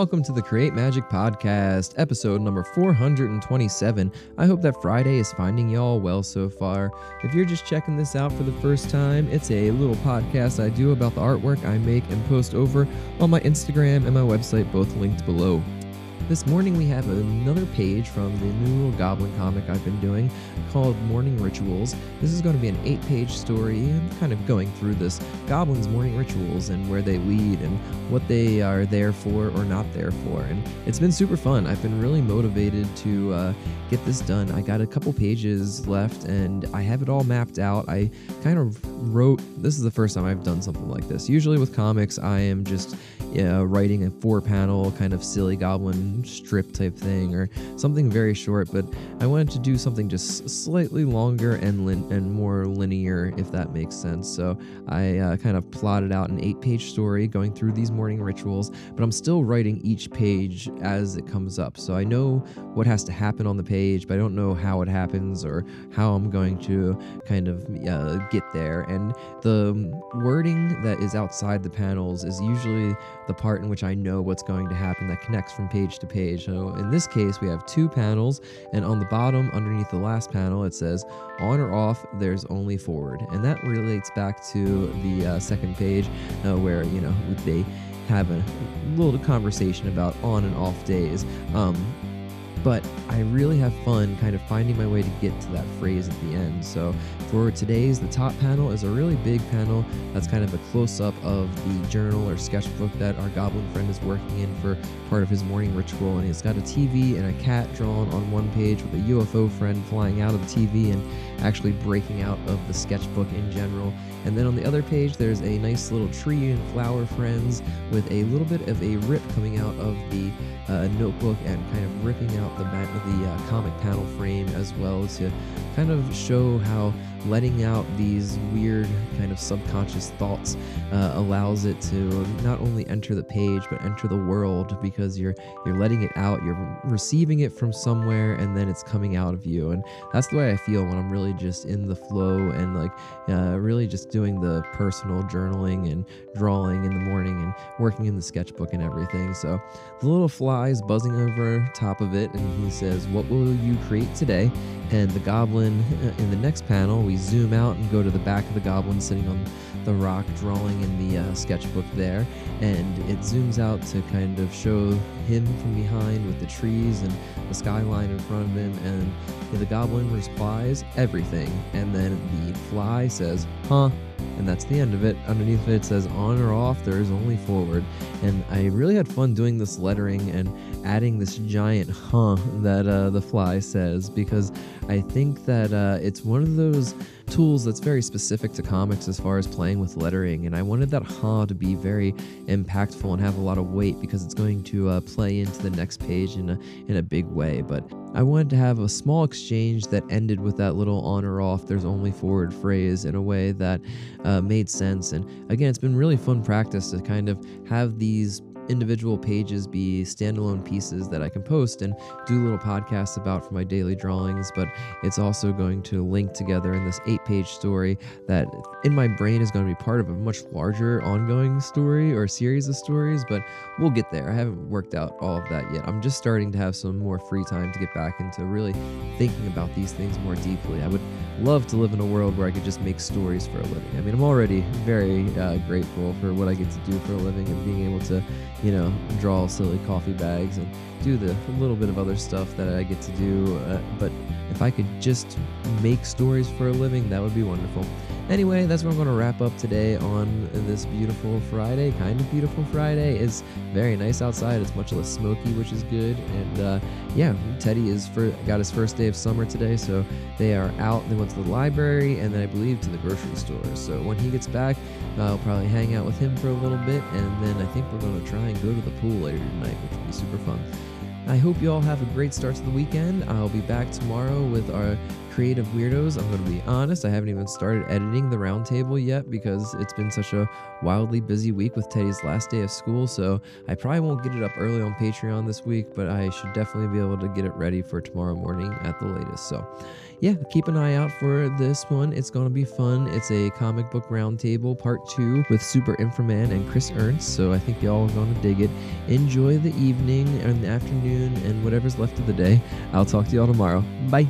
welcome to the Create Magic Podcast, episode number 427. I hope that Friday is finding y'all well so far. If you're just checking this out for the first time, it's a little podcast I do about the artwork I make and post over on my Instagram and my website, both linked below. This morning we have another page from the new goblin comic I've been doing called Morning Rituals. This is going to be an eight page story, kind of going through this goblins' morning rituals and where they lead and what they are there for or not there for. And it's been super fun. I've been really motivated to uh, get this done. I got a couple pages left and I have it all mapped out. I kind of wrote, this is the first time I've done something like this. Usually with comics, I am just writing a four panel kind of silly goblin strip type thing or something very short, but I wanted to do something just slightly longer and lin- and more linear, if that makes sense. So I uh, kind of plotted out an eight page story going through these morning rituals, but I'm still writing each page as it comes up. So I know what has to happen on the page, but I don't know how it happens or how I'm going to kind of uh, get there. And the wording that is outside the panels is usually the part in which I know what's going to happen that connects from page to page. So in this case, we have two panels, and on the bottom, underneath the last panel, it says on or off, there's only forward. And that relates back to the uh, second page uh, where, you know, they have a little conversation about on and off days. Um, but I really have fun kind of finding my way to get to that phrase at the end. So for today's, the top panel is a really big panel that's kind of a close up of the journal or sketchbook that our goblin friend is working in for part of his morning ritual. And he's got a TV and a cat drawn on one page with a UFO friend flying out of the TV and actually breaking out of the sketchbook in general. And then on the other page, there's a nice little tree and flower friends with a little bit of a rip coming out of the uh, notebook and kind of ripping out the the uh, comic panel frame as well to kind of show how letting out these weird kind of subconscious thoughts uh, allows it to not only enter the page but enter the world because you're you're letting it out you're receiving it from somewhere and then it's coming out of you. And that's the way i feel when i'm really just in the flow and like uh, really just doing the personal journaling and drawing in the morning and working in the sketchbook and everything. So the little fly is buzzing over top of it and he says what will you create today? And the goblin uh, in the next panel we zoom out and go to the back of the goblin sitting on the rock drawing in the uh, sketchbook there. And it zooms out to kind of show him from behind with the trees and the skyline in front of him. And the goblin replies everything. And then the fly says huh and that's the end of it. Underneath it, it says on or off, there is only forward. And I really had fun doing this lettering and adding this giant huh that uh, the fly says because I think that uh, it's one of those tools that's very specific to comics as far as playing with lettering. And I wanted that ha to be very impactful and have a lot of weight because it's going to uh, play into the next page in a, in a big way. But I wanted to have a small exchange that ended with that little on or off, there's only forward phrase in a way that uh, made sense. And again, it's been really fun practice to kind of have these individual pages be standalone pieces that I can post and do little podcasts about for my daily drawings, but it's also going to link together in this eight page story that in my brain is going to be part of a much larger ongoing story or series of stories, but we'll get there. I haven't worked out all of that yet. I'm just starting to have some more free time to get back into really thinking about these things more deeply. I would love to live in a world where I could just make stories for a living. I mean, I'm already very uh, grateful for what I get to do for a living and being able to you know, draw silly coffee bags and do the little bit of other stuff that I get to do. Uh, but if I could just make stories for a living, that would be wonderful. Anyway, that's where I'm going to wrap up today on this beautiful Friday. Kind of beautiful Friday. It's very nice outside. It's much less smoky, which is good. And uh, yeah, Teddy is for got his first day of summer today, so they are out. They went to the library and then I believe to the grocery store. So when he gets back, I'll probably hang out with him for a little bit, and then I think we're going to try and go to the pool later tonight, which will be super fun. I hope you all have a great start to the weekend. I'll be back tomorrow with our creative weirdos. I'm going to be honest, I haven't even started editing the roundtable yet because it's been such a wildly busy week with Teddy's last day of school. So I probably won't get it up early on Patreon this week, but I should definitely be able to get it ready for tomorrow morning at the latest. So yeah, keep an eye out for this one. It's going to be fun. It's a comic book roundtable part two with Super Inframan and Chris Ernst. So I think y'all are going to dig it. Enjoy the evening and the afternoon and whatever's left of the day. I'll talk to y'all tomorrow. Bye.